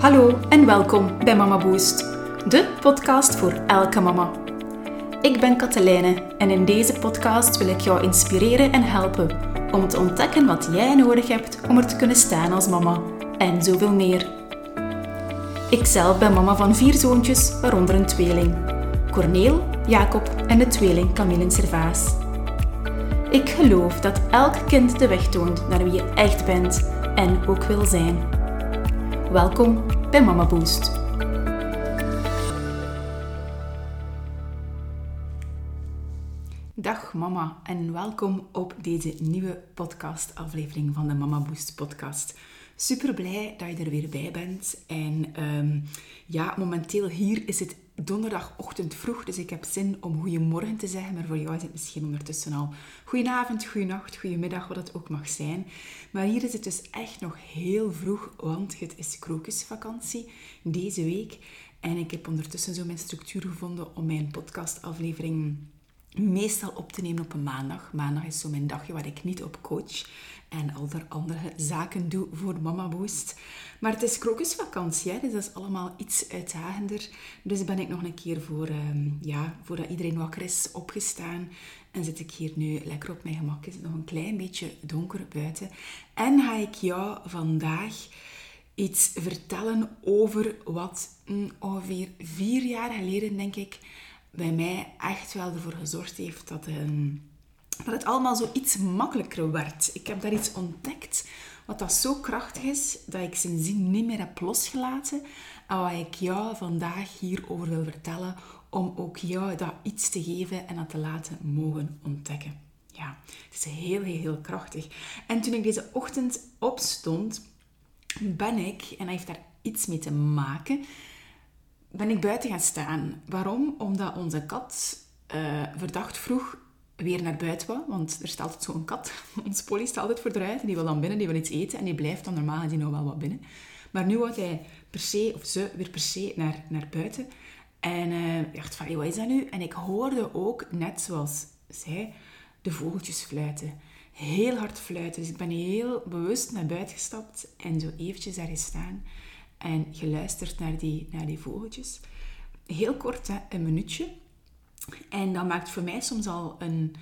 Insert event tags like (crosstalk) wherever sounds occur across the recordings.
Hallo en welkom bij Mama Boost, de podcast voor elke mama. Ik ben Katelijne en in deze podcast wil ik jou inspireren en helpen om te ontdekken wat jij nodig hebt om er te kunnen staan als mama en zoveel meer. Ikzelf ben mama van vier zoontjes, waaronder een tweeling. Corneel, Jacob en de tweeling Camille Servaas. Ik geloof dat elk kind de weg toont naar wie je echt bent en ook wil zijn. Welkom bij Mama Boost. Dag mama en welkom op deze nieuwe podcastaflevering van de Mama Boost podcast. Super blij dat je er weer bij bent. En um, ja, momenteel hier is het donderdagochtend vroeg, dus ik heb zin om goedemorgen te zeggen, maar voor jou is het misschien ondertussen al goedenavond, goedenacht, goedemiddag, wat het ook mag zijn. Maar hier is het dus echt nog heel vroeg, want het is krokusvakantie deze week. En ik heb ondertussen zo mijn structuur gevonden om mijn podcastaflevering meestal op te nemen op een maandag. Maandag is zo mijn dagje waar ik niet op coach en al der andere zaken doe voor Mama Boost. Maar het is krokusvakantie, dus dat is allemaal iets uitdagender. Dus ben ik nog een keer voor, um, ja, voordat iedereen wakker is, opgestaan. En zit ik hier nu lekker op mijn gemak. Is het nog een klein beetje donker buiten. En ga ik jou vandaag iets vertellen over wat mm, ongeveer vier jaar geleden, denk ik, bij mij echt wel ervoor gezorgd heeft dat... Um, dat het allemaal zo iets makkelijker werd. Ik heb daar iets ontdekt wat dat zo krachtig is, dat ik sindsdien niet meer heb losgelaten. En wat ik jou vandaag hierover wil vertellen, om ook jou dat iets te geven en dat te laten mogen ontdekken. Ja, het is heel, heel, heel krachtig. En toen ik deze ochtend opstond, ben ik, en dat heeft daar iets mee te maken, ben ik buiten gaan staan. Waarom? Omdat onze kat uh, verdacht vroeg weer naar buiten wou, want er staat altijd zo'n kat. (laughs) Ons Polly staat altijd voor eruit en die wil dan binnen, die wil iets eten en die blijft dan normaal die nou wel wat binnen. Maar nu wou hij per se, of ze, weer per se naar, naar buiten. En uh, ik dacht van, wat is dat nu? En ik hoorde ook, net zoals zij, de vogeltjes fluiten. Heel hard fluiten. Dus ik ben heel bewust naar buiten gestapt en zo eventjes daar gestaan en geluisterd naar die, naar die vogeltjes. Heel kort, hè, een minuutje. En dat maakt voor mij soms al een,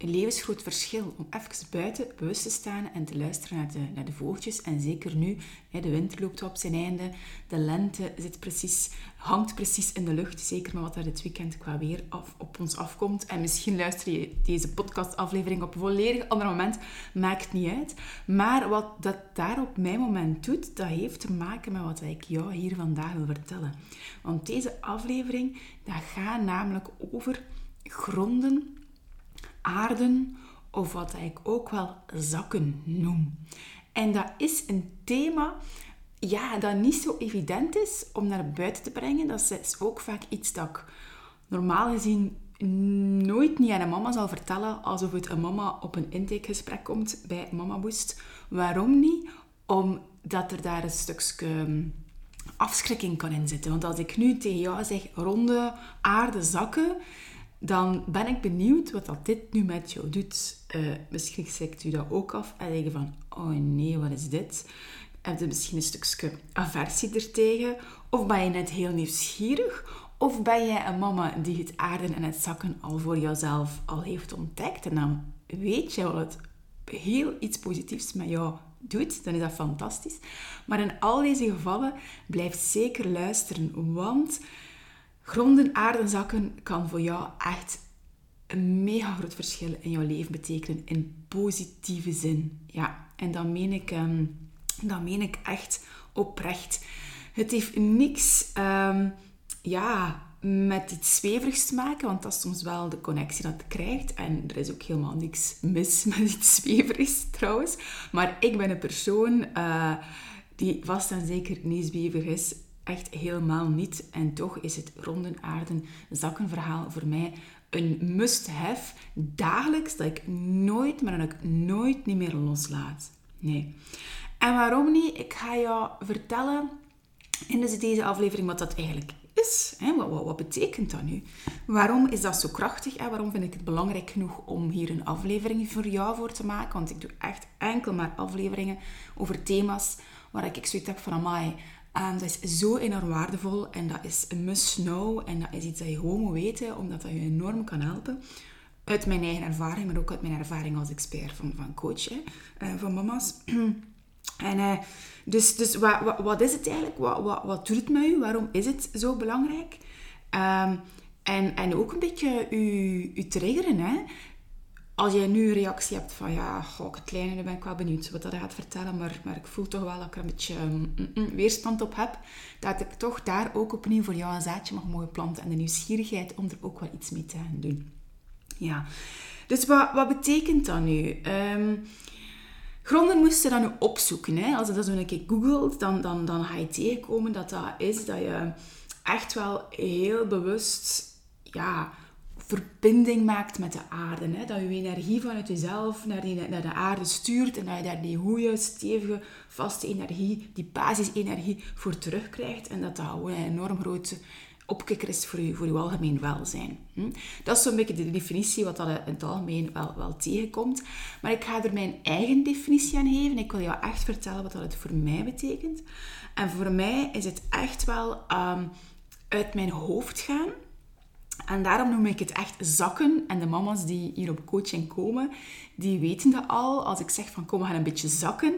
een levensgroot verschil om even buiten bewust te staan en te luisteren naar de, naar de vogeltjes. En zeker nu, hè, de winter loopt op zijn einde, de lente zit precies, hangt precies in de lucht. Zeker met wat er dit weekend qua weer af, op ons afkomt. En misschien luister je deze podcastaflevering op een volledig ander moment, maakt niet uit. Maar wat dat daar op mijn moment doet, dat heeft te maken met wat ik jou hier vandaag wil vertellen. Want deze aflevering, dat gaat namelijk over gronden aarden of wat ik ook wel zakken noem. En dat is een thema ja, dat niet zo evident is om naar buiten te brengen. Dat is ook vaak iets dat ik normaal gezien nooit niet aan een mama zal vertellen alsof het een mama op een intakegesprek komt bij Mama Boost. Waarom niet? Omdat er daar een stukje afschrikking kan in zitten. Want als ik nu tegen jou zeg ronde aarde zakken, dan ben ik benieuwd wat dat dit nu met jou doet. Uh, misschien zegt u dat ook af en denk van, oh nee, wat is dit? Heb je misschien een stukje aversie ertegen? Of ben je net heel nieuwsgierig? Of ben jij een mama die het aarden en het zakken al voor jezelf al heeft ontdekt? En dan weet je wat het heel iets positiefs met jou doet, dan is dat fantastisch. Maar in al deze gevallen, blijf zeker luisteren, want Gronden, aarde zakken kan voor jou echt een mega groot verschil in jouw leven betekenen. In positieve zin. Ja, en dat meen ik, um, dat meen ik echt oprecht. Het heeft niks um, ja, met iets zweverigs te maken, want dat is soms wel de connectie dat het krijgt. En er is ook helemaal niks mis (laughs) met iets zweverigs trouwens. Maar ik ben een persoon uh, die vast en zeker niet zweverig is echt helemaal niet. En toch is het ronden aarden zakkenverhaal voor mij een must-have dagelijks dat ik nooit, maar dan ook nooit niet meer loslaat. Nee. En waarom niet? Ik ga jou vertellen in deze aflevering wat dat eigenlijk is. Wat, wat, wat, betekent dat nu? Waarom is dat zo krachtig? En waarom vind ik het belangrijk genoeg om hier een aflevering voor jou voor te maken? Want ik doe echt enkel maar afleveringen over thema's waar ik zoiets heb van, amai, Um, dat is zo enorm waardevol en dat is een must-know. En dat is iets dat je gewoon moet weten, omdat dat je enorm kan helpen. Uit mijn eigen ervaring, maar ook uit mijn ervaring als expert van, van coach, uh, van mama's. (clears throat) en uh, dus, dus wat, wat, wat, is het eigenlijk? Wat, wat, wat doet het met u? Waarom is het zo belangrijk? Um, en, en ook een beetje u, u triggeren. Hè? Als jij nu een reactie hebt van ja, goh, het kleine, dan ben ik wel benieuwd wat dat gaat vertellen, maar, maar ik voel toch wel dat ik er een beetje mm, mm, mm, weerstand op heb, dat ik toch daar ook opnieuw voor jou een zaadje mag mogen planten en de nieuwsgierigheid om er ook wel iets mee te gaan doen. Ja, dus wat, wat betekent dat nu? Um, gronden moesten dan nu opzoeken. Hè? Als je dat zo een keer googelt, dan, dan, dan ga je tegenkomen dat dat is dat je echt wel heel bewust ja, verbinding maakt met de aarde. Hè? Dat je energie vanuit jezelf naar, naar de aarde stuurt en dat je daar die goede, stevige, vaste energie, die basisenergie voor terugkrijgt. En dat dat een enorm grote opkikker is voor je, voor algemeen welzijn. Hm? Dat is zo'n beetje de definitie wat dat in het algemeen wel, wel tegenkomt. Maar ik ga er mijn eigen definitie aan geven. Ik wil jou echt vertellen wat dat het voor mij betekent. En voor mij is het echt wel um, uit mijn hoofd gaan en daarom noem ik het echt zakken. En de mama's die hier op coaching komen, die weten dat al. Als ik zeg van kom, we gaan een beetje zakken.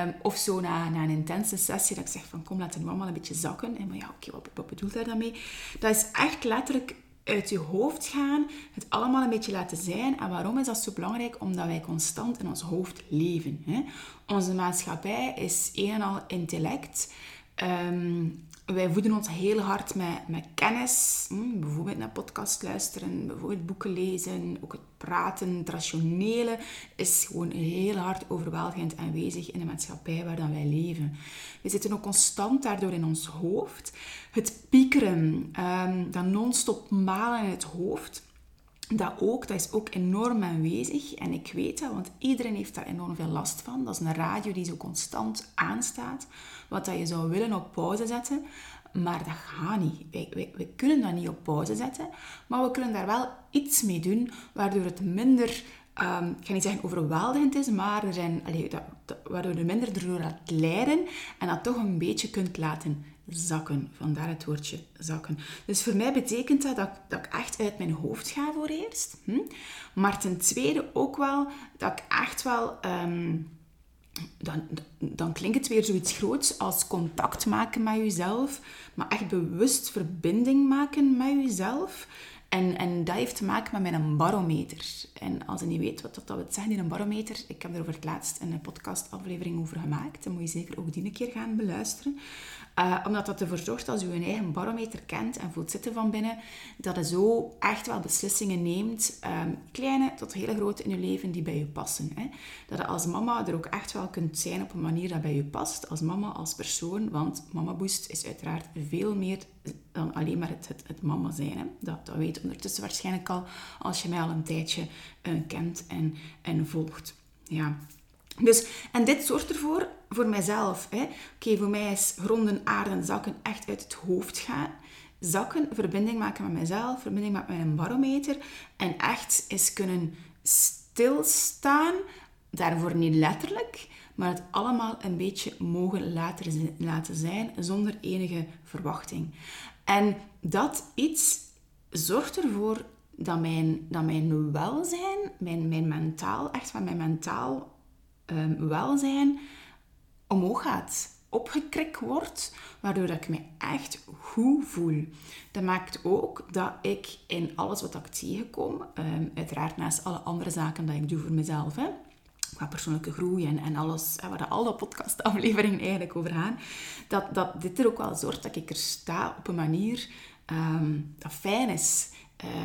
Um, of zo na, na een intense sessie, dat ik zeg van kom, laat de mama een beetje zakken. En maar ja, oké, wat, wat bedoelt hij daarmee? Dat is echt letterlijk uit je hoofd gaan, het allemaal een beetje laten zijn. En waarom is dat zo belangrijk? Omdat wij constant in ons hoofd leven. Hè? Onze maatschappij is een en al intellect. Um, wij voeden ons heel hard met, met kennis. Hm, bijvoorbeeld naar podcast luisteren, bijvoorbeeld boeken lezen. Ook het praten, het rationele is gewoon heel hard overweldigend aanwezig in de maatschappij waar wij leven. We zitten ook constant daardoor in ons hoofd. Het piekeren, um, dat non-stop malen in het hoofd dat ook, dat is ook enorm aanwezig. En ik weet dat, want iedereen heeft daar enorm veel last van. Dat is een radio die zo constant aanstaat. Wat dat je zou willen op pauze zetten. Maar dat gaat niet. Wij, kunnen dat niet op pauze zetten. Maar we kunnen daar wel iets mee doen, waardoor het minder... Um, ik ga niet zeggen overweldigend is, maar er zijn, dat, waardoor je minder erdoor laat leiden en dat toch een beetje kunt laten zakken. Vandaar het woordje zakken. Dus voor mij betekent dat dat, ik echt uit mijn hoofd ga voor eerst. Hm? Maar ten tweede ook wel dat ik echt wel... Um, dan, dan klinkt het weer zoiets groots als contact maken met jezelf, maar echt bewust verbinding maken met jezelf. En, en dat heeft te maken met mijn barometer. En als je niet weet wat dat, dat wil zeggen in een barometer, ik heb er over het laatst een podcastaflevering over gemaakt. Dan moet je zeker ook die een keer gaan beluisteren. Uh, omdat dat ervoor zorgt als je je eigen barometer kent en voelt zitten van binnen, dat je zo echt wel beslissingen neemt, um, kleine tot hele grote in je leven, die bij je passen. Hè. Dat je als mama er ook echt wel kunt zijn op een manier dat bij je past, als mama, als persoon. Want Mama Boost is uiteraard veel meer dan alleen maar het, het, het mama zijn. Hè. Dat, dat weet ondertussen waarschijnlijk al, als je mij al een tijdje uh, kent en, en volgt. Ja. Dus, en dit zorgt ervoor, voor mijzelf. Oké, voor mij is gronden, aarden, zakken echt uit het hoofd gaan. Zakken, verbinding maken met mijzelf, verbinding maken met mijn barometer. En echt eens kunnen stilstaan. Daarvoor niet letterlijk, maar het allemaal een beetje mogen laten zijn zonder enige verwachting. En dat iets zorgt ervoor dat mijn, dat mijn welzijn, mijn, mijn mentaal, echt van mijn mentaal um, welzijn omhoog gaat, opgekrikt wordt, waardoor ik me echt goed voel. Dat maakt ook dat ik in alles wat ik tegenkom, um, uiteraard naast alle andere zaken dat ik doe voor mezelf, hè, qua persoonlijke groei en, en alles, hè, waar alle podcastafleveringen eigenlijk over gaan, dat, dat dit er ook wel zorgt dat ik er sta op een manier um, dat fijn is.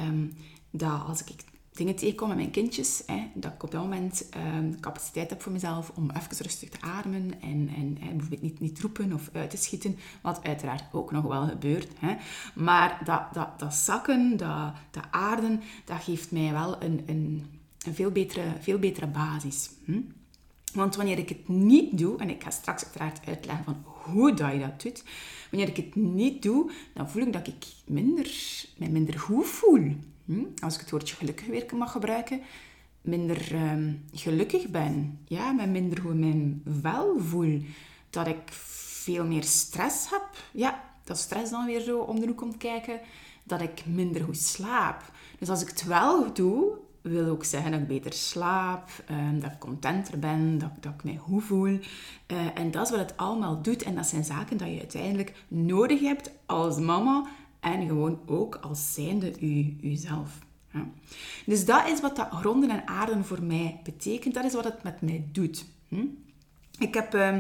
Um, dat als ik dingen tegenkom met mijn kindjes, hè, dat ik op dat moment um, capaciteit heb voor mezelf om even rustig te ademen en, en, en bijvoorbeeld niet, niet roepen of uit te schieten, wat uiteraard ook nog wel gebeurt. Hè. Maar dat, dat, dat zakken, dat, dat aarden, dat geeft mij wel een, een, een veel, betere, veel betere basis. Hm? Want wanneer ik het niet doe, en ik ga straks uiteraard uitleggen van hoe dat je dat doet, wanneer ik het niet doe, dan voel ik dat ik minder, mij minder goed voel. Hm? Als ik het woordje gelukkig weer mag gebruiken, minder um, gelukkig ben. Ja, met minder goed mijn vel voel. Dat ik veel meer stress heb. Ja, dat stress dan weer zo om de hoek komt kijken. Dat ik minder goed slaap. Dus als ik het wel doe, wil ook zeggen dat ik beter slaap, ehm, dat ik contenter ben, dat, dat ik mij goed voel. Uh, en dat is wat het allemaal doet. En dat zijn zaken dat je uiteindelijk nodig hebt als mama en gewoon ook als zijnde u, uzelf. Ja. Dus dat is wat dat gronden en aarden voor mij betekent. Dat is wat het met mij doet. Hm? Ik heb uh,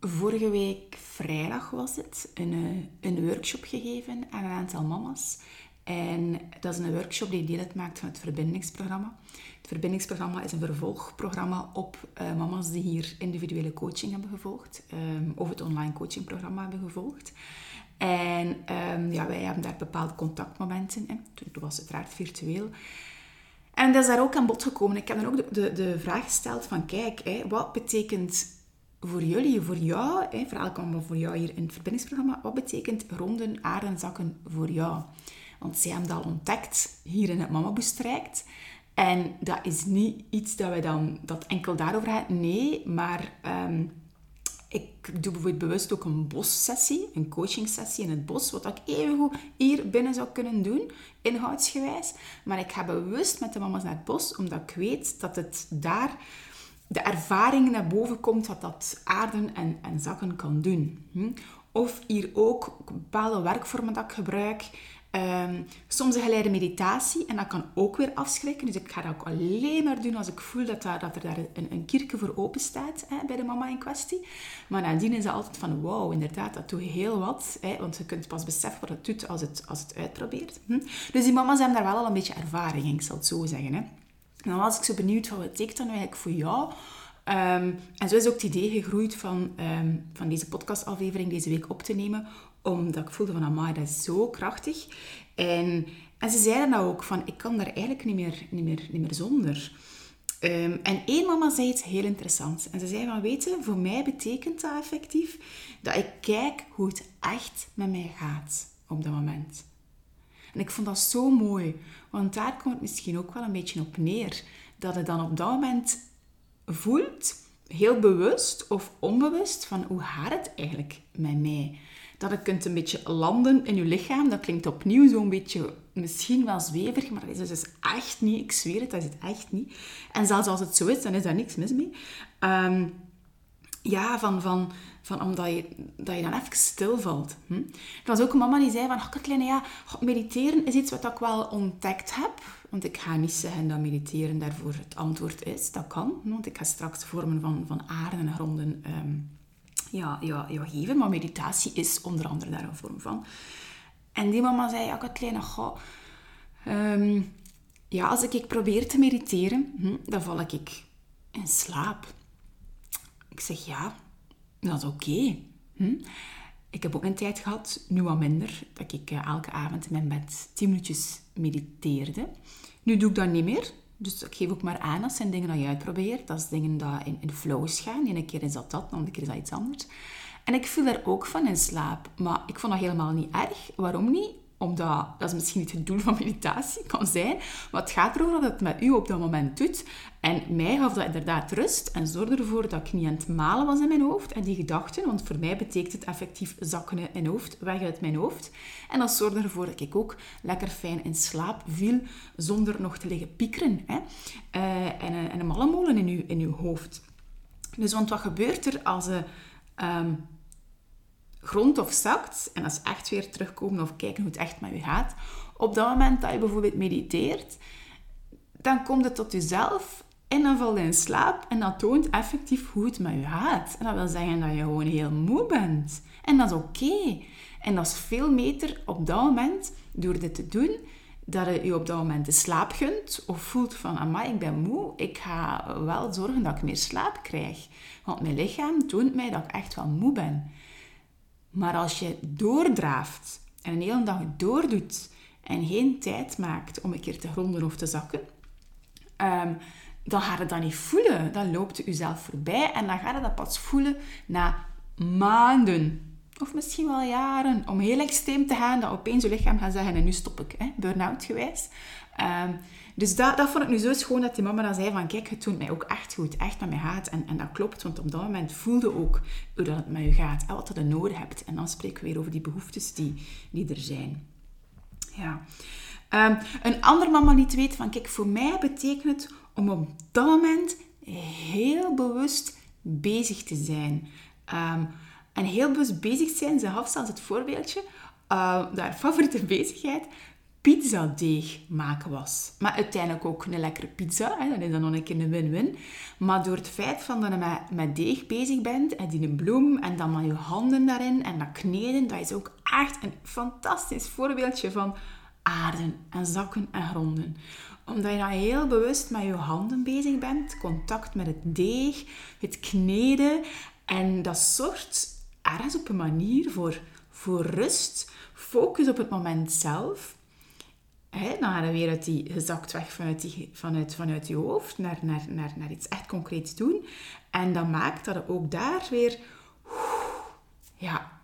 vorige week vrijdag was het een, eh, een workshop gegeven aan een aantal mama's. En dat is een workshop die deel uitmaakt van het verbindingsprogramma. Het verbindingsprogramma is een vervolgprogramma op uh, mama's die hier individuele coaching hebben gevolgd. Um, of het online coachingprogramma hebben gevolgd. En um, ja, wij hebben daar bepaalde contactmomenten in. Toen was het uiteraard virtueel. En dat is daar ook aan bod gekomen. Ik heb dan ook de, de, vraag gesteld van, kijk, hè, wat betekent voor jullie, voor jou, hè, mama voor jou hier in het verbindingsprogramma, wat betekent ronden, aarden, zakken voor jou? Want zij hebben dat al ontdekt hier in het Mama En dat is niet iets dat wij dan dat enkel daarover gaat. Nee, maar um, ik doe bijvoorbeeld bewust ook een bossessie, een coachingsessie in het bos, wat ik evengoed hier binnen zou kunnen doen, inhoudsgewijs. Maar ik ga bewust met de mama's naar het bos, omdat ik weet dat het daar de ervaring naar boven komt wat dat aarden en, en zakken kan doen. Hm? Of hier ook bepaalde werkvormen dat ik gebruik, Um, soms een geleide meditatie en dat kan ook weer afschrikken. Dus ik ga dat ook alleen maar doen als ik voel dat, dat, dat er daar een, een kierke voor open staat hè, bij de mama in kwestie. Maar nadien is het altijd van wow, inderdaad, dat doet heel wat. Hè, want je kunt pas beseffen wat het doet als het, als het uitprobeert. Hm? Dus die mama's hebben daar wel al een beetje ervaring in, ik zal het zo zeggen. Hè. En dan was ik zo benieuwd, wat betekent dat nu eigenlijk voor jou? Um, en zo is ook het idee gegroeid van, um, van deze podcastaflevering deze week op te nemen, omdat ik voelde van, amai, dat is zo krachtig. En, en ze zeiden nou ook van, ik kan daar eigenlijk niet meer, niet meer, niet meer zonder. Um, en één mama zei iets heel interessants. En ze zei van, weten, voor mij betekent dat effectief dat ik kijk hoe het echt met mij gaat op dat moment. En ik vond dat zo mooi, want daar komt het misschien ook wel een beetje op neer. Dat het dan op dat moment voelt, heel bewust of onbewust, van hoe gaat het eigenlijk met mij? Dat je kunt een beetje landen in je lichaam. Dat klinkt opnieuw zo'n beetje misschien wel zweverig, maar dat is dus echt niet. Ik zweer het, dat is het echt niet. En zelfs als het zo is, dan is daar niks mis mee. Ehm, ja, van, van, van omdat je, dat je dan even stilvalt. Hm? Er was ook een mama die zei van, oh, Katlijne, ja, mediteren is iets wat ik wel ontdekt heb. Want ik ga niet zeggen dat mediteren daarvoor het antwoord is. Dat kan, want ik ga straks vormen van, van aarde en gronden um, ja, ja, ja, geven. Maar meditatie is onder andere daar een vorm van. En die mama zei, ja, Katlijne, ga... Um, ja, als ik, ik probeer te mediteren, hm, dan val ik in slaap. Ik zeg, ja, dat is oké. Hm? Ik heb ook een tijd gehad, nu wat minder, dat ik uh, elke avond in mijn bed 10 minuutjes mediteerde. Nu doe ik dat niet meer. Dus ik geef ook maar aan, dat zijn dingen die je uitprobeert. Dat is dingen die in, in flows gaan. De ene keer is dat dat, de andere keer is dat iets anders. En ik viel daar ook van in slaap. Maar ik vond dat helemaal niet erg. Waarom niet? Omdat, dat is misschien niet het doel van meditatie, kan zijn. Maar het gaat erover dat het met u op dat moment doet. En mij gaf dat inderdaad rust en zorgde ervoor dat ik niet aan het malen was in mijn hoofd. En die gedachten, want voor mij betekent het effectief zakken in hoofd, weg uit mijn hoofd. En dat zorgde ervoor dat ik ook lekker fijn in slaap viel, zonder nog te liggen piekeren. Hè? Uh, en, en, een malle molen in uw, in uw hoofd. Dus want wat gebeurt er als... je um, grond of zakt, en dat is echt weer terugkomen of kijken hoe het echt met je gaat, op dat moment dat je bijvoorbeeld mediteert, dan komt het tot jezelf en dan valt je in slaap en dat toont effectief hoe het met je gaat. En dat wil zeggen dat je gewoon heel moe bent. En dat is oké. En dat is veel beter op dat moment, door dit te doen, dat je je op dat moment de slaap gunt of voelt van, amai, ik ben moe, ik ga wel zorgen dat ik meer slaap krijg. Want mijn lichaam toont mij dat ik echt wel moe ben. Maar als je doordraaft en een hele dag doordoet en geen tijd maakt om een keer te gronden of te zakken, um, dan ga je dat niet voelen. Dan loopt je jezelf voorbij en dan ga je dat pas voelen na maanden. of misschien wel jaren, om heel extreem te gaan, dat opeens je lichaam gaat zeggen, en nu stop ik, burn-out geweest. Um, dus dat, vond ik nu zo schoon dat die mama dan zei van, kijk, het doet mij ook echt goed, echt met mij gaat. En, en dat klopt, want op dat moment voelde ook hoe dat het met je gaat en wat je nodig hebt. En dan spreken we weer over die behoeftes die, die er zijn. Ja. Um, een andere mama liet weten van, kijk, voor mij betekent het om op dat moment heel bewust bezig te zijn. Um, en heel bewust bezig zijn, ze gaf zelfs het voorbeeldje, uh, haar favoriete bezigheid, pizzadeeg maken was. Maar uiteindelijk ook een lekkere pizza, hè, dat is dan nog een keer een win-win. Maar door het feit van dat je met, deeg bezig bent, en die een bloem, en dan met je handen daarin, en dat kneden, dat is ook echt een fantastisch voorbeeldje van aarden en zakken en gronden omdat je dan heel bewust met je handen bezig bent, contact met het deeg, het kneden. En dat zorgt ergens op een manier voor, voor rust, focus op het moment zelf. Dan gaan we weer uit die gezakt weg vanuit, die, vanuit, vanuit je hoofd naar, naar, naar, naar iets echt concreets doen. En dat maakt dat het ook daar weer... Ja,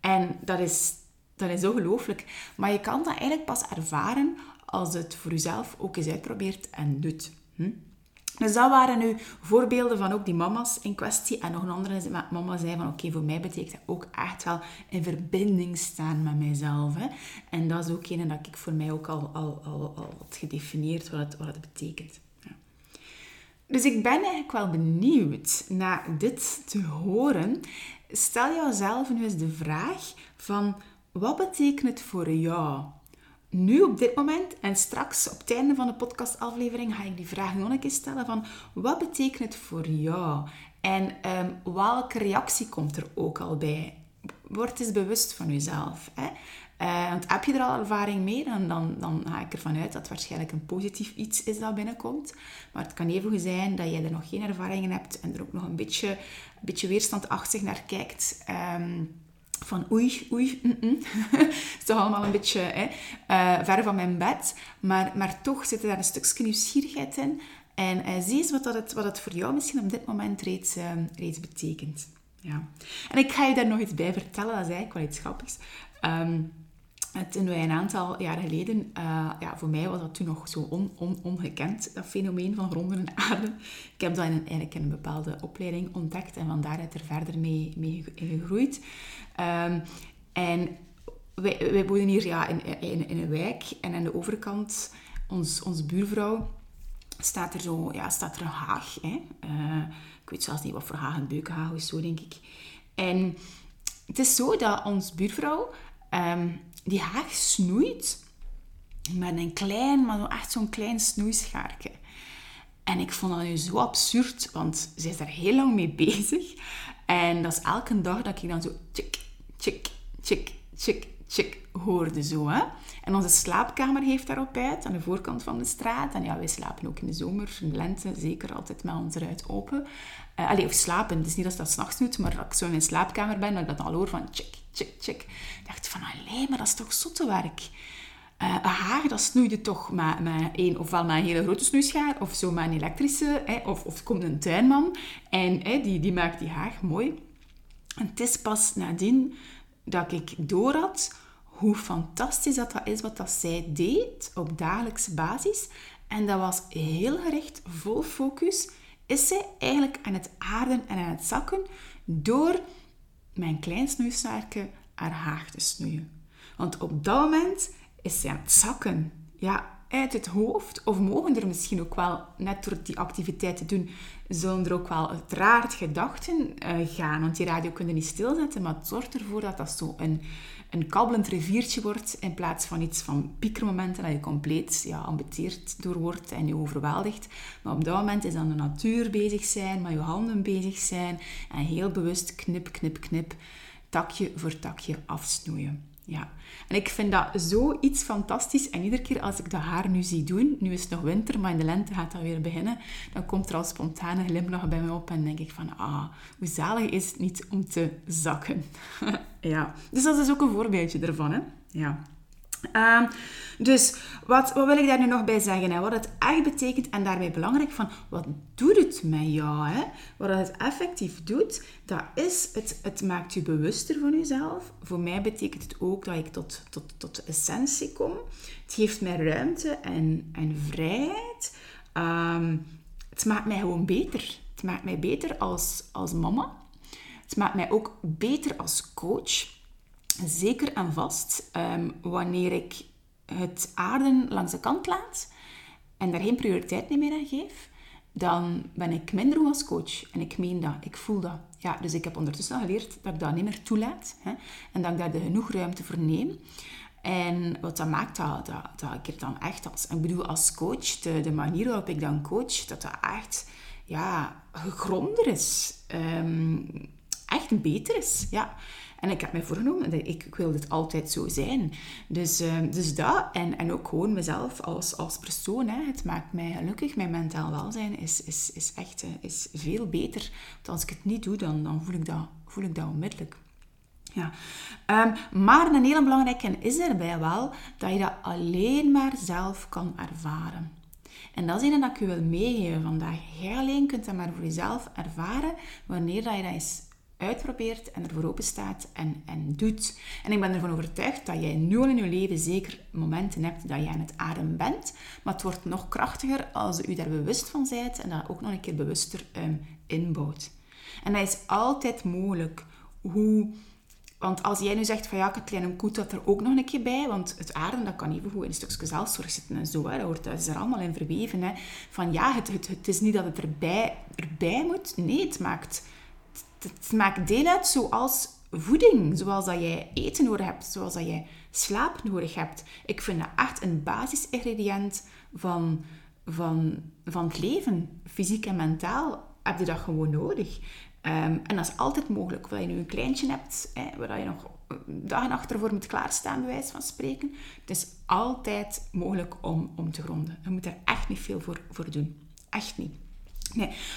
en dat is, dat is ongelooflijk. Maar je kan dat eigenlijk pas ervaren als het voor jezelf ook eens uitprobeert en doet. Hm? Dus dat waren nu voorbeelden van ook die mama's in kwestie. En nog een andere mama zei van oké, voor mij betekent dat ook echt wel in verbinding staan met mijzelf. Hè? En dat is ook een dat ik voor mij ook al, al, al, al had gedefinieerd wat het, wat het betekent. Ja. Dus ik ben eigenlijk wel benieuwd naar dit te horen. Stel jezelf nu eens de vraag van wat betekent het voor jou nu op dit moment en straks op het einde van de podcastaflevering ga ik die vraag nog een keer stellen van wat betekent het voor jou? En um, welke reactie komt er ook al bij? Word eens bewust van jezelf. Hè? Uh, want heb je er al ervaring mee, dan, dan, ga ik ervan uit dat het waarschijnlijk een positief iets is dat binnenkomt. Maar het kan even zijn dat je er nog geen ervaringen hebt en er ook nog een beetje, een beetje weerstandachtig naar kijkt. Um, van oei, oei, mm -mm. (laughs) is toch allemaal een beetje hè, uh, ver van mijn bed. Maar, maar toch zit er daar een stukje nieuwsgierigheid in. En uh, zie eens wat, dat het, wat het voor jou misschien op dit moment reeds, uh, reeds betekent. Ja. En ik ga je daar nog iets bij vertellen, dat is eigenlijk wel iets grappigs. Um, toen wij een aantal jaren geleden, uh, ja, voor mij was dat toen nog zo on, on, ongekend, dat fenomeen van ronden en aarde. Ik heb dat in een, eigenlijk in een bepaalde opleiding ontdekt en van daaruit er verder mee, mee gegroeid. Um, en wij, wij hier ja, in, in, een wijk en aan de overkant, ons, buurvrouw, staat er zo, ja, staat er een haag. Hè? Uh, ik weet zelfs niet wat voor haag, een beukenhaag of zo, denk ik. En het is zo dat ons buurvrouw... Um, die haag snoeit met een klein, maar echt zo'n klein snoeischaartje. En ik vond dat nu zo absurd, want ze is daar heel lang mee bezig. En dat is elke dag dat ik dan zo tjik, tjik, tjik, tjik, tjik hoorde zo. Hè? En onze slaapkamer heeft daarop uit, aan de voorkant van de straat. En ja, wij slapen ook in de zomer, in de lente, zeker altijd met onze ruit open. Uh, of slapen, het is niet dat dat s'nachts maar als ik zo in een slaapkamer ben, dat ik dat al hoor van tjik, tjik, tjik. Ik dacht van, allee, maar dat is toch zottewerk. Uh, een haag, dat snoeide toch met, met een, ofwel met een hele grote snoeischaar, of zo met een elektrische, hè, of, of komt een tuinman en hè, die, die maakt die haag mooi. En het is pas nadien dat ik door had hoe fantastisch dat, dat is wat dat zij deed op dagelijkse basis. En dat was heel gericht, vol focus, is zij eigenlijk aan het aarden en aan het zakken door mijn klein snoeisnaarke haar haag te snoeien. Want op dat moment is zij aan het zakken. Ja, uit het hoofd. Of mogen er misschien ook wel, net door die activiteit te doen, zullen er ook wel uiteraard gedachten uh, gaan. Want die radio kunnen niet stilzetten, maar het zorgt ervoor dat dat zo een, een kabbelend riviertje wordt in plaats van iets van piekermomenten dat je compleet ja, ambeteerd door wordt en je overweldigt. Maar op dat moment is dan de natuur bezig zijn, met je handen bezig zijn en heel bewust knip, knip, knip, takje voor takje afsnoeien. Ja, en ik vind dat zoiets fantastisch. En iedere keer als ik dat haar nu zie doen, nu is het nog winter, maar in de lente gaat dat weer beginnen, dan komt er al spontane glimlach bij me op en denk ik van, ah, hoe zalig is het niet om te zakken. (laughs) ja, dus dat is ook een voorbeeldje ervan, hè. Ja. Ehm, dus wat, wat wil ik daar nu nog bij zeggen? Hè? Wat het echt betekent en daarbij belangrijk van wat doet het met jou? Hè? Wat het effectief doet, dat is het, het maakt je bewuster van jezelf. Voor mij betekent het ook dat ik tot, tot, tot de essentie kom. Het geeft mij ruimte en, en vrijheid. Ehm, het maakt mij gewoon beter. Het maakt mij beter als, als mama. Het maakt mij ook beter als coach. Zeker en vast ehm, wanneer ik het aarden langs de kant laat en daar geen prioriteit meer aan geef, dan ben ik minder goed als coach. En ik meen dat, ik voel dat. Ja, dus ik heb ondertussen geleerd dat ik dat niet meer toelaat hè, en dat ik daar de genoeg ruimte voor neem. En wat dat maakt dat, dat, dat ik er dan echt als... Ik bedoel, als coach, de, de manier waarop ik dan coach, dat dat echt ja, gegronder is. Ehm, echt beter is, ja. En ik heb mij voorgenomen, ik, ik wil dit altijd zo zijn. Dus, ehm, dus dat, en, en ook gewoon mezelf als, als persoon. Hè. Het maakt mij gelukkig. Mijn mentaal welzijn is, is, is echt eh, is veel beter. Want als ik het niet doe, dan, dan voel, ik dat, voel ik dat onmiddellijk. Ja. Um, maar een hele belangrijke is erbij wel dat je dat alleen maar zelf kan ervaren. En dat is een dat ik je wil meegeven vandaag. Jij alleen kunt dat maar voor jezelf ervaren wanneer dat je dat eens uitprobeert en ervoor open staat en, en doet. En ik ben ervan overtuigd dat jij nu in je leven zeker momenten hebt dat je aan het ademen bent. Maar het wordt nog krachtiger als je daar bewust van bent en dat ook nog een keer bewuster um, inbouwt. En dat is altijd mogelijk. Hoe... Want als jij nu zegt van ja, Katlijn, een koet dat er ook nog een keer bij, want het aarden dat kan even goed in een stukje zelfzorg zitten en zo, hè, dat, hoort, dat is er allemaal in verweven. Hè. Van ja, het, het, het is niet dat het erbij, erbij moet, nee, het maakt het maakt deel uit zoals voeding, zoals dat jij eten nodig hebt, zoals dat jij slaap nodig hebt. Ik vind dat echt een basisingrediënt van, van, van het leven. Fysiek en mentaal heb je dat gewoon nodig. Ehm, en dat is altijd mogelijk. Of je nu een kleintje hebt, hè, waar je nog dagen achter voor moet klaarstaan, bij wijze van spreken. Het is altijd mogelijk om, om te gronden. Je moet er echt niet veel voor, voor doen. Echt niet.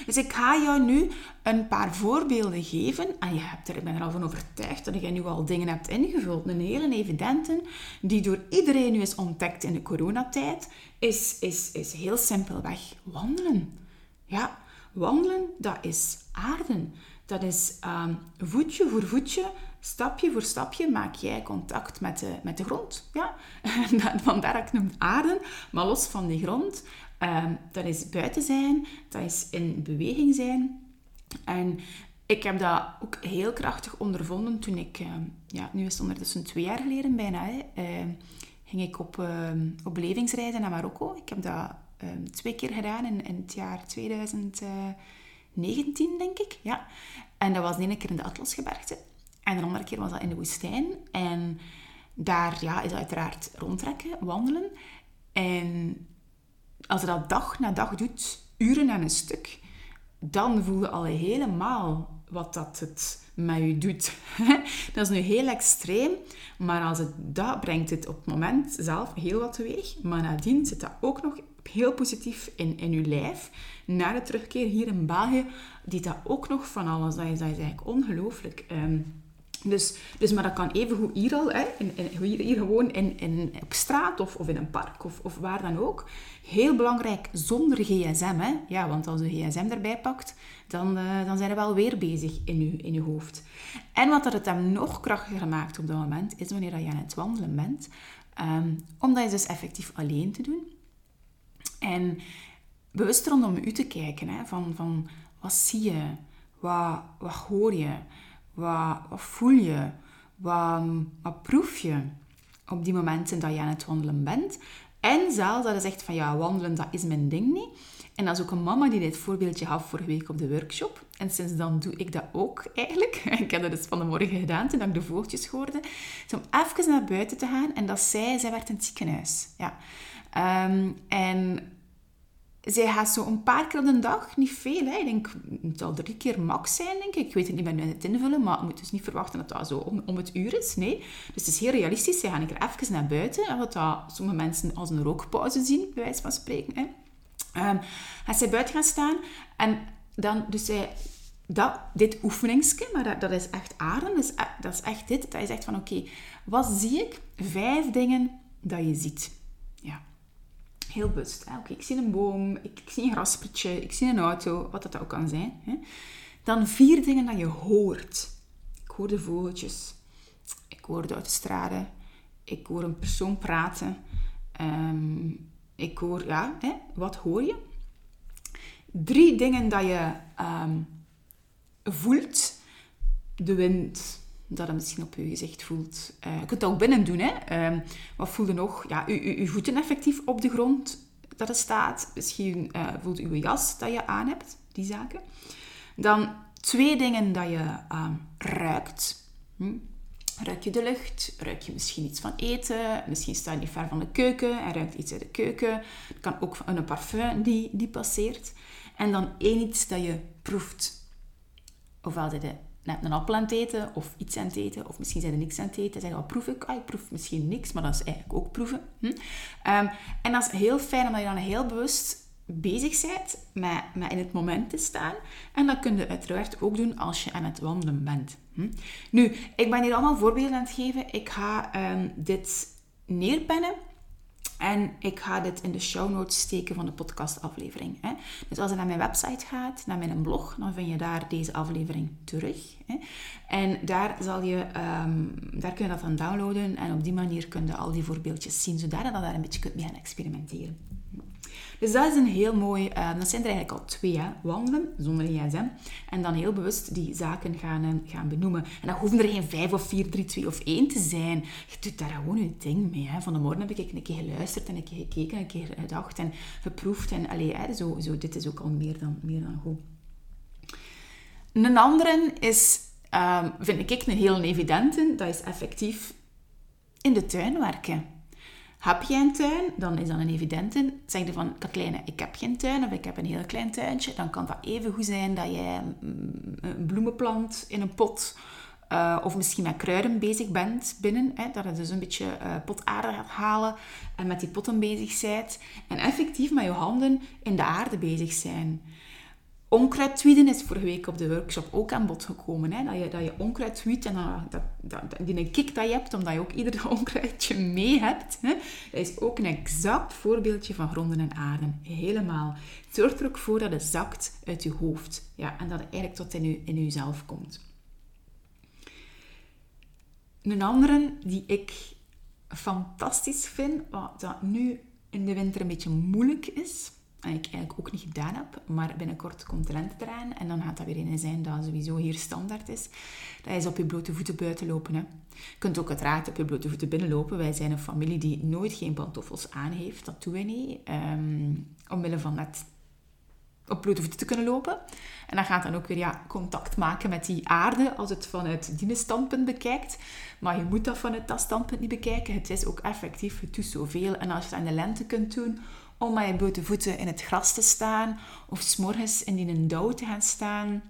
Dus ik ga jou nu een paar voorbeelden geven. En je hebt er, ik ben er al van overtuigd dat je nu al dingen hebt ingevuld. Een hele evidente, die door iedereen nu is ontdekt in de coronatijd, is, is, is heel simpelweg wandelen. Ja, wandelen, dat is aarden. Dat is um, voetje voor voetje, stapje voor stapje maak jij contact met de, met de grond. Ja? Vandaar (laughs) dat aarden, maar los van die grond Ehm, dat is buiten zijn, dat is in beweging zijn. En ik heb dat ook heel krachtig ondervonden toen ik, uh, ja, nu is het ondertussen twee jaar geleden bijna, hè, uh, ging ik op, op belevingsreizen naar Marokko. Ik heb dat twee keer gedaan in, in het jaar 2019, denk ik. Ja. En dat was de ene keer in de Atlasgebergte en de andere keer was dat in de woestijn. En daar ja, is uiteraard rondtrekken, wandelen. En als je dat dag na dag doet, uren aan een stuk, dan voel je al helemaal wat dat het met je doet. (laughs) dat is nu heel extreem, maar als het, dat brengt het op het moment zelf heel wat teweeg. Maar nadien zit dat ook nog heel positief in, in je lijf. Na de terugkeer hier in België, die dat ook nog van alles. Dat is, dat is eigenlijk ongelooflijk. Um, dus, dus, maar dat kan even goed hier al, hè, in, in, hier, gewoon in, in, op straat of, of in een park of, of waar dan ook. Heel belangrijk, zonder gsm. Hè. Ja, want als je gsm erbij pakt, dan, uh, dan zijn we wel weer bezig in je, in je hoofd. En wat dat het hem nog krachtiger maakt op dat moment, is wanneer je aan het wandelen bent. Um, om dat dus effectief alleen te doen. En bewust rondom u te kijken. Hè, van, van wat zie je? Wat, wat hoor je? Wat, voel je? Wat, proef je op die momenten dat je aan het wandelen bent? En zelfs dat je zegt van ja, wandelen dat is mijn ding niet. En dat is ook een mama die dit voorbeeldje had vorige week op de workshop. En sinds dan doe ik dat ook eigenlijk. (laughs) Ik heb dat dus van de morgen gedaan toen ik de vogeltjes hoorde. om even naar buiten te gaan. En dat zij, zij werd in het ziekenhuis. Ja. Um, en zij gaat zo een paar keer op de dag, niet veel. Hè. Ik denk, het zal drie keer max zijn, denk ik. Ik weet het niet, ben nu het invullen, maar je moet dus niet verwachten dat dat zo om, om het uur is. Nee. Dus het is heel realistisch. Zij gaan een keer even naar buiten. En wat dat sommige mensen als een rookpauze zien, bij wijze van spreken. Hè. Um, gaat zij buiten gaan staan en dan, dus zij, dat, dit oefeningske, maar dat, dat is echt aarden, dus, dat is echt dit. Dat is echt van, oké, wat zie ik? Vijf dingen dat je ziet. Ja. Heel bewust. Oké, ik zie een boom, ik, zie een graspertje, ik zie een auto, wat dat ook kan zijn. Hè. Dan vier dingen dat je hoort. Ik hoor de vogeltjes. Ik hoor de autostrade. Ik hoor een persoon praten. Ehm, ik hoor, ja, hè, wat hoor je? Drie dingen dat je ehm, voelt. De wind, dat het misschien op je gezicht voelt. Uh, je kunt dat ook binnen doen. Hè? Uh, wat voel je nog? Ja, je, voeten effectief op de grond dat het staat. Misschien uh, voelt je jas dat je aan hebt. Die zaken. Dan twee dingen dat je ehm, ruikt. Hm? Ruik je de lucht? Ruik je misschien iets van eten? Misschien sta je niet ver van de keuken en ruikt iets uit de keuken. Het kan ook een parfum die, die passeert. En dan één iets dat je proeft. Ofwel je net een appel aan het eten, of iets aan het eten, of misschien zijn er niks aan het eten. Zeg je, wat proef ik? Ah, ik proef misschien niks, maar dat is eigenlijk ook proeven. Hm? Um, en dat is heel fijn, omdat je dan heel bewust bezig bent met, met in het moment te staan. En dat kun je uiteraard ook doen als je aan het wandelen bent. Hm? Nu, ik ben hier allemaal voorbeelden aan het geven. Ik ga um, dit neerpennen en ik ga dit in de show notes steken van de podcastaflevering. Hè. Dus als je naar mijn website gaat, naar mijn blog, dan vind je daar deze aflevering terug. Hè. En daar, zal je, um, daar kun je dat van downloaden en op die manier kun je al die voorbeeldjes zien, zodat je daar een beetje kunt mee gaan experimenteren. Dus dat is een heel mooi, uh, dat zijn er eigenlijk al twee, hè? wandelen zonder gsm. En dan heel bewust die zaken gaan, uh, gaan benoemen. En dan hoeven er geen vijf of vier, drie, twee of één te zijn. Je doet daar gewoon je ding mee. Hè? Van de morgen heb ik een keer geluisterd en een keer gekeken, een keer gedacht en geproefd. En allee, hè, zo, zo, dit is ook al meer dan, meer dan goed. Een andere is, um, vind ik een heel evidente, dat is effectief in de tuin werken. Heb je een tuin, dan is dat een evidente. Zeg je van, Katlijne, ik heb geen tuin of ik heb een heel klein tuintje, dan kan dat even goed zijn dat jij een bloemenplant in een pot uh, of misschien met kruiden bezig bent binnen. Hè, dat je dus een beetje uh, potaarde gaat halen en met die potten bezig bent. En effectief met je handen in de aarde bezig zijn. Onkruidtwieden is vorige week op de workshop ook aan bod gekomen. Hè? Dat, je, dat je onkruid twiet en dat, dat, die een kick dat je hebt, omdat je ook ieder (laughs) onkruidje mee hebt. Hè? Dat is ook een exact voorbeeldje van gronden en aarden. Helemaal. Het zorgt er ook voor dat het zakt uit je hoofd. Ja, en dat het eigenlijk tot in, je, in jezelf komt. Een andere die ik fantastisch vind, wat dat nu in de winter een beetje moeilijk is, en ik eigenlijk ook niet gedaan heb. Maar binnenkort komt de lente eraan en dan gaat dat weer een zijn dat sowieso hier standaard is. Dat is op je blote voeten buiten lopen. Hè. Je kunt ook uiteraard op je blote voeten binnenlopen. Wij zijn een familie die nooit geen pantoffels aan heeft. Dat doen wij niet. Um, omwille van net op blote voeten te kunnen lopen. En dan gaat dan ook weer ja, contact maken met die aarde als het vanuit die standpunt bekijkt. Maar je moet dat vanuit dat standpunt niet bekijken. Het is ook effectief, het doet zoveel. En als je het aan de lente kunt doen, om met je blote voeten in het gras te staan of s'morgens in die dauw te gaan staan.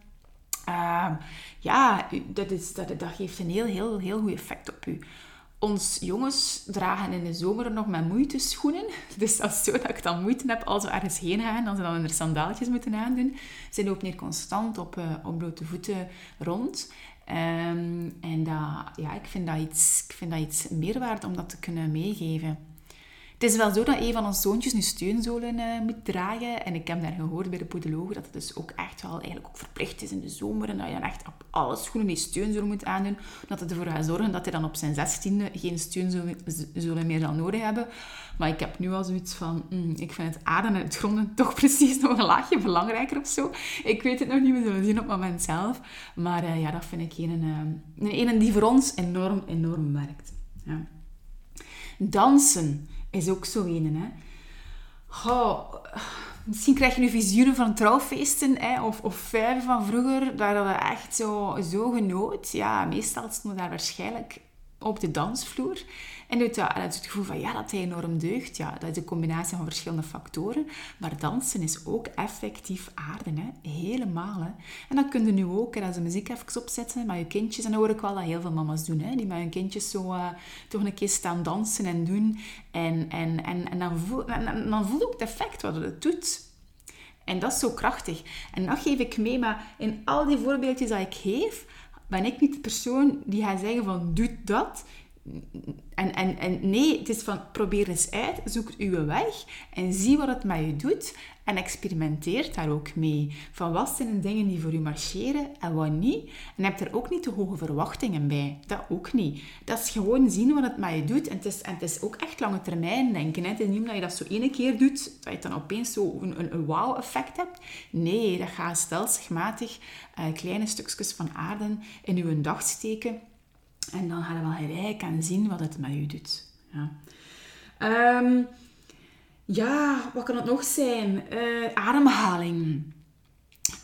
Uh, ja, dat, is, dat, dat geeft een heel, heel, heel goed effect op u. Ons jongens dragen in de zomer nog met moeite schoenen. (laughs) Dus dat is zo dat ik dan moeite heb als we ergens heen gaan, als ze dan hun sandaaltjes moeten aandoen. Ze lopen hier constant op, uh, op blote voeten rond. Um, en dat, ja, ik, vind dat iets, ik vind dat iets meerwaarde om dat te kunnen meegeven. Het is wel zo dat een van onze zoontjes nu steunzolen uh, moet dragen. En ik heb daar gehoord bij de podoloog dat het dus ook echt wel eigenlijk ook verplicht is in de zomer. En dat je dan echt op alle schoenen die steunzolen moet aandoen. Dat het ervoor gaat zorgen dat hij dan op zijn zestiende geen steunzolen meer zal nodig hebben. Maar ik heb nu al zoiets van, mm, ik vind het aarden en het gronden (laughs) toch precies nog een laagje belangrijker of zo. Ik weet het nog niet, we zullen zien op het moment zelf. Maar uh, ja, dat vind ik een, een, een, een die voor ons enorm, enorm werkt. Ja. Dansen is ook zo een. Hè. Misschien krijg je nu visioenen van trouwfeesten hè, of, of vijf van vroeger, daar we echt zo, zo genoot. Ja, meestal stonden daar waarschijnlijk op de dansvloer. En het, ja, het gevoel van ja, dat hij enorm deugt. Ja, dat is een combinatie van verschillende factoren. Maar dansen is ook effectief aarde. Hè? Helemaal. Hè? En dat kun je nu ook, als je muziek even opzetten met je kindjes. En dan hoor ik wel dat heel veel mama's doen. Hè? Die met hun kindjes zo uh, toch een keer staan dansen en doen. En, en, en, en, dan, voel, dan voel ook het effect wat het doet. En dat is zo krachtig. En dat geef ik mee. Maar in al die voorbeeldjes dat ik geef, ben ik niet de persoon die gaat zeggen van doe dat en, en, en nee, het is van probeer eens uit, zoek uw weg en zie wat het met je doet en experimenteer daar ook mee. Van wat zijn de dingen die voor u marcheren en wat niet. En heb er ook niet te hoge verwachtingen bij. Dat ook niet. Dat is gewoon zien wat het met je doet. En het is, en het is ook echt lange termijn denken. Hè. Het is niet omdat je dat zo ene keer doet, dat je dan opeens zo een, een, wow-effect hebt. Nee, dat gaat stelselmatig uh, kleine stukjes van aarde in uw dag steken. En dan ga je wel gelijk en zien wat het met je doet. Ja. Ehm, ja, wat kan het nog zijn? Uh, ademhaling.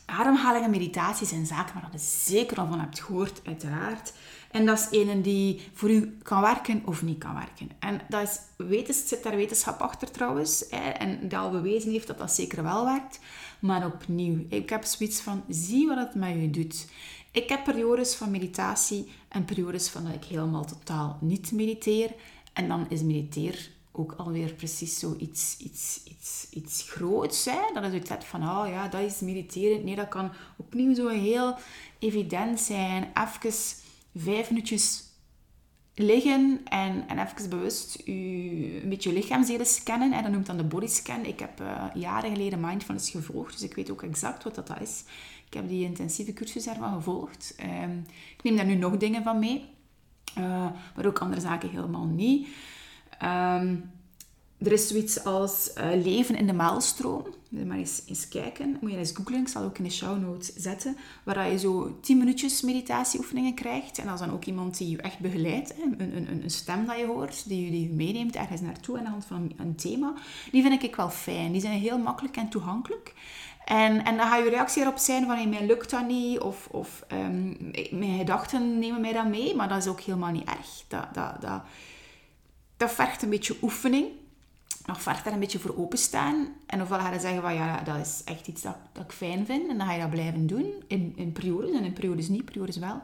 Ademhaling en meditatie zijn zaken waar je zeker al van hebt gehoord, uiteraard. En dat is een die voor u kan werken of niet kan werken. En dat is, wetens, zit daar wetenschap achter trouwens. En dat al bewezen heeft dat dat zeker wel werkt. Maar opnieuw, ik heb zoiets van, zie wat het met je doet. Ik heb periodes van meditatie en periodes van dat ik helemaal totaal niet mediteer. En dan is mediteer ook alweer precies zo iets, iets, iets, groots. Hè? Dat is het van, oh ja, dat is mediteren. Nee, dat kan opnieuw zo heel evident zijn. Even vijf minuutjes liggen en, en even bewust een beetje lichaamsdelen scannen. En dat noemt dan de bodyscan. Ik heb uh, jaren geleden mindfulness gevolgd, dus ik weet ook exact wat dat is. Ik heb die intensieve cursus daarvan gevolgd. Um, ik neem daar nu nog dingen van mee, uh, maar ook andere zaken helemaal niet. Um, er is zoiets als uh, leven in de maalstroom. Maar eens, eens kijken. Moet je eens googlen. Ik zal ook in de show notes zetten. Waar je zo 10 minuutjes meditatieoefeningen krijgt. En dat is dan ook iemand die je echt begeleidt. Een, een, een stem dat je hoort. Die je, die je meeneemt ergens naartoe aan de hand van een, thema. Die vind ik wel fijn. Die zijn heel makkelijk en toegankelijk. En, en dan ga je reactie erop zijn van, hey, mij lukt dat niet, of, of um, mijn gedachten nemen mij dat mee, maar dat is ook helemaal niet erg. Dat, dat, dat, dat vergt een beetje oefening. Nog vergt daar een beetje voor openstaan. En ofwel ga je zeggen van ja, dat is echt iets dat, dat ik fijn vind. En dan ga je dat blijven doen. In, in periodes. En in periodes niet, periodes wel.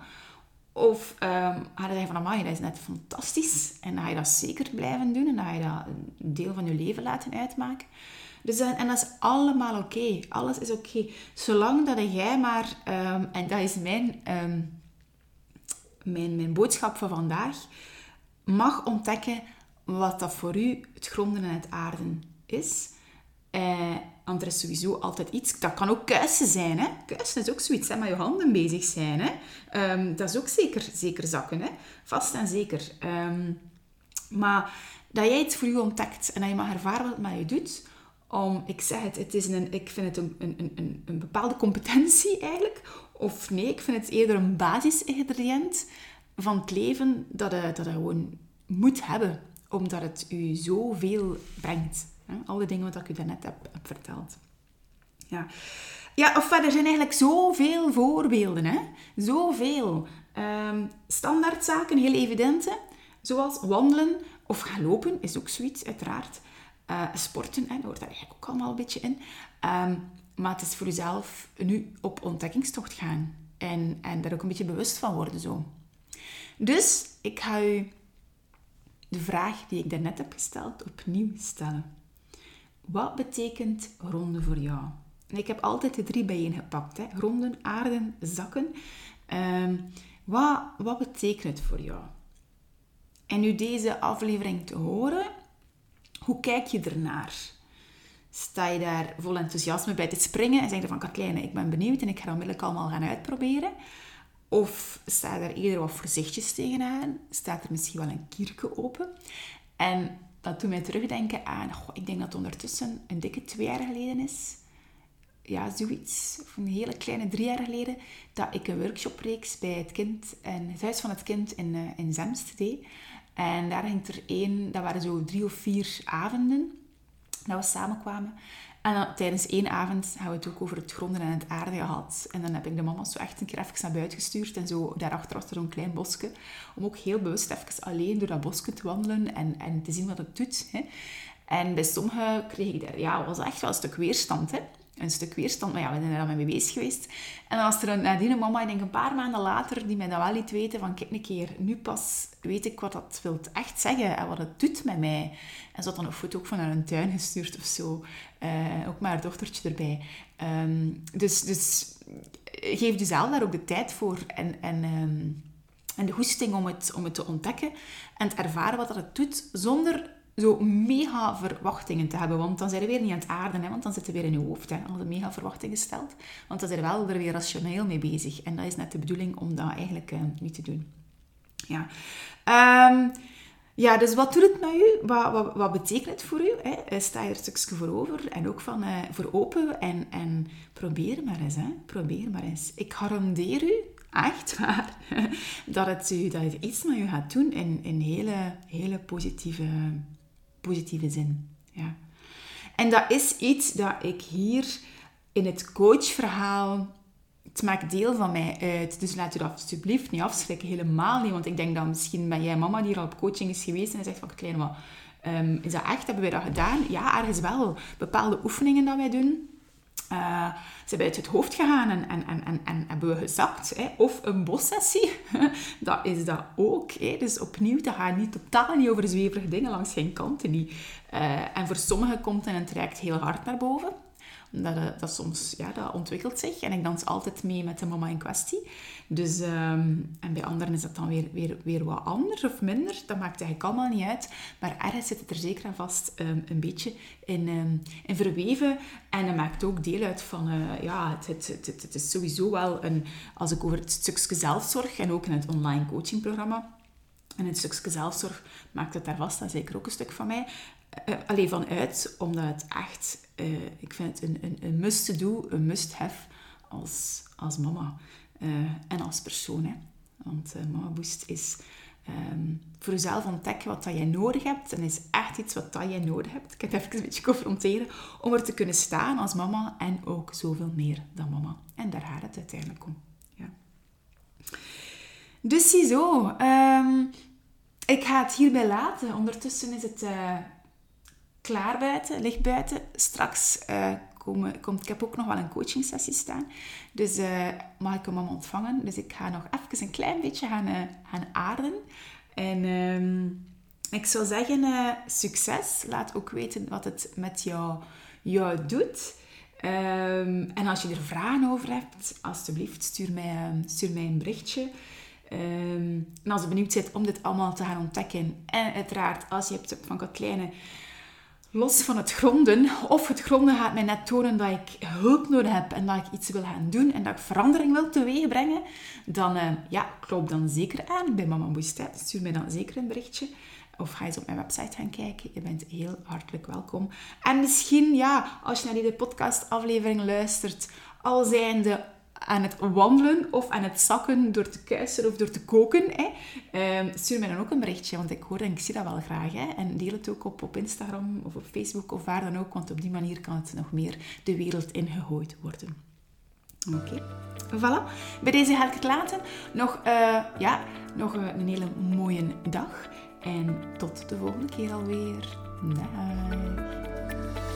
Of um, ga je zeggen van amai, dat is net fantastisch. En dan ga je dat zeker blijven doen. En dan ga je dat een deel van je leven laten uitmaken. Dus, en dat is allemaal oké. Alles is oké. Zolang dat jij maar... Um, en dat is mijn, um, mijn, mijn boodschap van vandaag. Mag ontdekken wat dat voor u het gronden en het aarden is. Eh, want er is sowieso altijd iets. Dat kan ook kuisen zijn. Hè? Kuisen is ook zoiets, hè? met je handen bezig zijn. Hè? Um, dat is ook zeker, zeker zakken. Hè? Vast en zeker. Um, maar dat jij iets voor u ontdekt en dat je mag ervaren wat het met je doet. Om, ik zeg het, het is een, ik vind het een, een, een, een bepaalde competentie eigenlijk. Of nee, ik vind het eerder een basisingrediënt van het leven dat je, dat je gewoon moet hebben omdat het u zoveel brengt. Hè? Alle dingen wat ik u daarnet heb, heb verteld. Ja. ja, of er zijn eigenlijk zoveel voorbeelden. Hè? Zoveel. Um, standaardzaken, heel evidente. Zoals wandelen of gaan lopen, is ook zoiets, uiteraard. Uh, sporten, hè, hoort daar eigenlijk ook allemaal een beetje in. Um, maar het is voor jezelf nu op ontdekkingstocht gaan. En, en daar ook een beetje bewust van worden zo. Dus ik ga u de vraag die ik daarnet heb gesteld opnieuw stellen. Wat betekent ronde voor jou? En ik heb altijd de drie bijeen gepakt. Hè? Ronden, aarden, zakken. Ehm, wat, wat betekent het voor jou? En nu deze aflevering te horen, hoe kijk je ernaar? Sta je daar vol enthousiasme bij te springen en zeg je van Katlijne, ik ben benieuwd en ik ga onmiddellijk allemaal gaan uitproberen? Of staat er eerder wat voorzichtjes tegenaan? Staat er misschien wel een kierke open? En dat doet mij terugdenken aan, ik denk dat het ondertussen een dikke twee jaar geleden is. Ja, zoiets. Of een hele kleine drie jaar geleden. Dat ik een workshopreeks bij het kind, en het Huis van het Kind in, uh, in Zemst deed. En daar ging er één, dat waren zo drie of vier avonden dat we samenkwamen. En dan, tijdens één avond hebben we het ook over het gronden en het aarde gehad. En dan heb ik de mama zo echt een keer naar buiten gestuurd. En zo daarachter was er zo'n klein bosje. Om ook heel bewust even alleen door dat bosje te wandelen en, en te zien wat het doet. Hè. En bij sommigen kreeg ik daar, ja, was echt wel een stuk weerstand. Hè een stuk weerstand. Maar ja, we zijn er dan mee bezig geweest. En dan er een, nadien een mama, ik denk een paar maanden later, die mij dat wel liet weten van, kijk een keer, nu pas weet ik wat dat wil echt zeggen en wat het doet met mij. En ze had dan een foto ook van haar een tuin gestuurd of zo. Uh, ook met haar dochtertje erbij. Um, dus, dus geef jezelf daar ook de tijd voor. En, en um, En de hoesting om het, om het te ontdekken en te ervaren wat dat het doet, zonder zo mega verwachtingen te hebben. Want dan zijn we weer niet aan het aarden, hè, want dan zit je weer in je hoofd, hè, als mega verwachtingen stelt. Want dan zijn we wel er weer rationeel mee bezig. En dat is net de bedoeling om dat eigenlijk uh, niet te doen. Ja. Um, ja, dus wat doet het met u? Wat, wat, wat betekent het voor u? Hè? Eh, sta je er een stukje voor over en ook van, uh, voor open en, en probeer maar eens. Hè? Probeer maar eens. Ik garandeer u, echt waar, (laughs) dat het, u, dat iets met u gaat doen in, in hele, hele positieve, positieve zin. Ja. En dat is iets dat ik hier in het coachverhaal het maakt deel van mij uit. Dus laat u dat alsjeblieft niet afschrikken. Helemaal niet. Want ik denk dat misschien ben jij mama die er al op coaching is geweest en zegt van kleine, maar um, is dat echt? Hebben wij dat gedaan? Ja, ergens wel. Bepaalde oefeningen dat wij doen. Uh, ze zijn uit het hoofd gegaan en, en, en, en, en hebben we gezakt. Hè? Of een bossessie, (laughs) dat is dat ook. Hè? Dus opnieuw, dat gaat niet, totaal niet over zweverige dingen langs geen kanten. Uh, en voor sommigen komt een traject heel hard naar boven. Dat, eh, dat soms, ja, dat ontwikkelt zich. En ik dans altijd mee met de mama in kwestie. Dus, um, en bij anderen is dat dan weer, weer, weer wat anders of minder. Dat maakt eigenlijk allemaal niet uit. Maar ergens zit het er zeker aan vast um, een beetje in, um, in verweven. En dat maakt ook deel uit van... Uh, ja, het, het, het, is sowieso wel een... Als ik over het stukje zelfzorg en ook in het online coachingprogramma... En het stukje zelfzorg maakt het daar vast. Is zeker ook een stuk van mij. Uh, alleen vanuit, omdat het echt uh, ik vind het een, een, een must-do, een must-have als, als mama en als persoon. Hè. Want Mama Boost is um, voor jezelf ontdekken wat dat jij nodig hebt. En is echt iets wat dat jij nodig hebt. Ik heb het even een beetje confronteren om er te kunnen staan als mama en ook zoveel meer dan mama. En daar gaat het uiteindelijk om. Ja. Dus ziezo. Um, ik ga het hierbij laten. Ondertussen is het klaar buiten, ligt buiten. Straks uh, komen, komt, ik heb ook nog wel een coaching sessie staan. Dus uh, mag ik hem allemaal ontvangen. Dus ik ga nog even een klein beetje gaan, uh, gaan aarden. En um, ik zou zeggen, succes. Laat ook weten wat het met jou, jou doet. Um, en als je er vragen over hebt, alsjeblieft, stuur mij, stuur mij een berichtje. En als je benieuwd bent om dit allemaal te gaan ontdekken, en uiteraard als je hebt van Katlijne los van het gronden, of het gronden gaat mij net tonen dat ik hulp nodig heb en dat ik iets wil gaan doen en dat ik verandering wil teweegbrengen, dan uh, ja, kloop dan zeker aan bij Mama Boestet. Stuur mij dan zeker een berichtje. Of ga eens op mijn website gaan kijken. Je bent heel hartelijk welkom. En misschien, ja, als je naar deze podcastaflevering luistert, al zijnde aan het wandelen of aan het zakken door te kuisen of door te koken, hè, uh, stuur mij dan ook een berichtje, want ik hoor en ik zie dat wel graag. Hè, en deel het ook op, op Instagram of op Facebook of waar dan ook, want op die manier kan het nog meer de wereld ingegooid worden. Oké, voilà. Bij deze ga ik het laten. Nog, uh, ja, nog een hele mooie dag en tot de volgende keer alweer. Dag.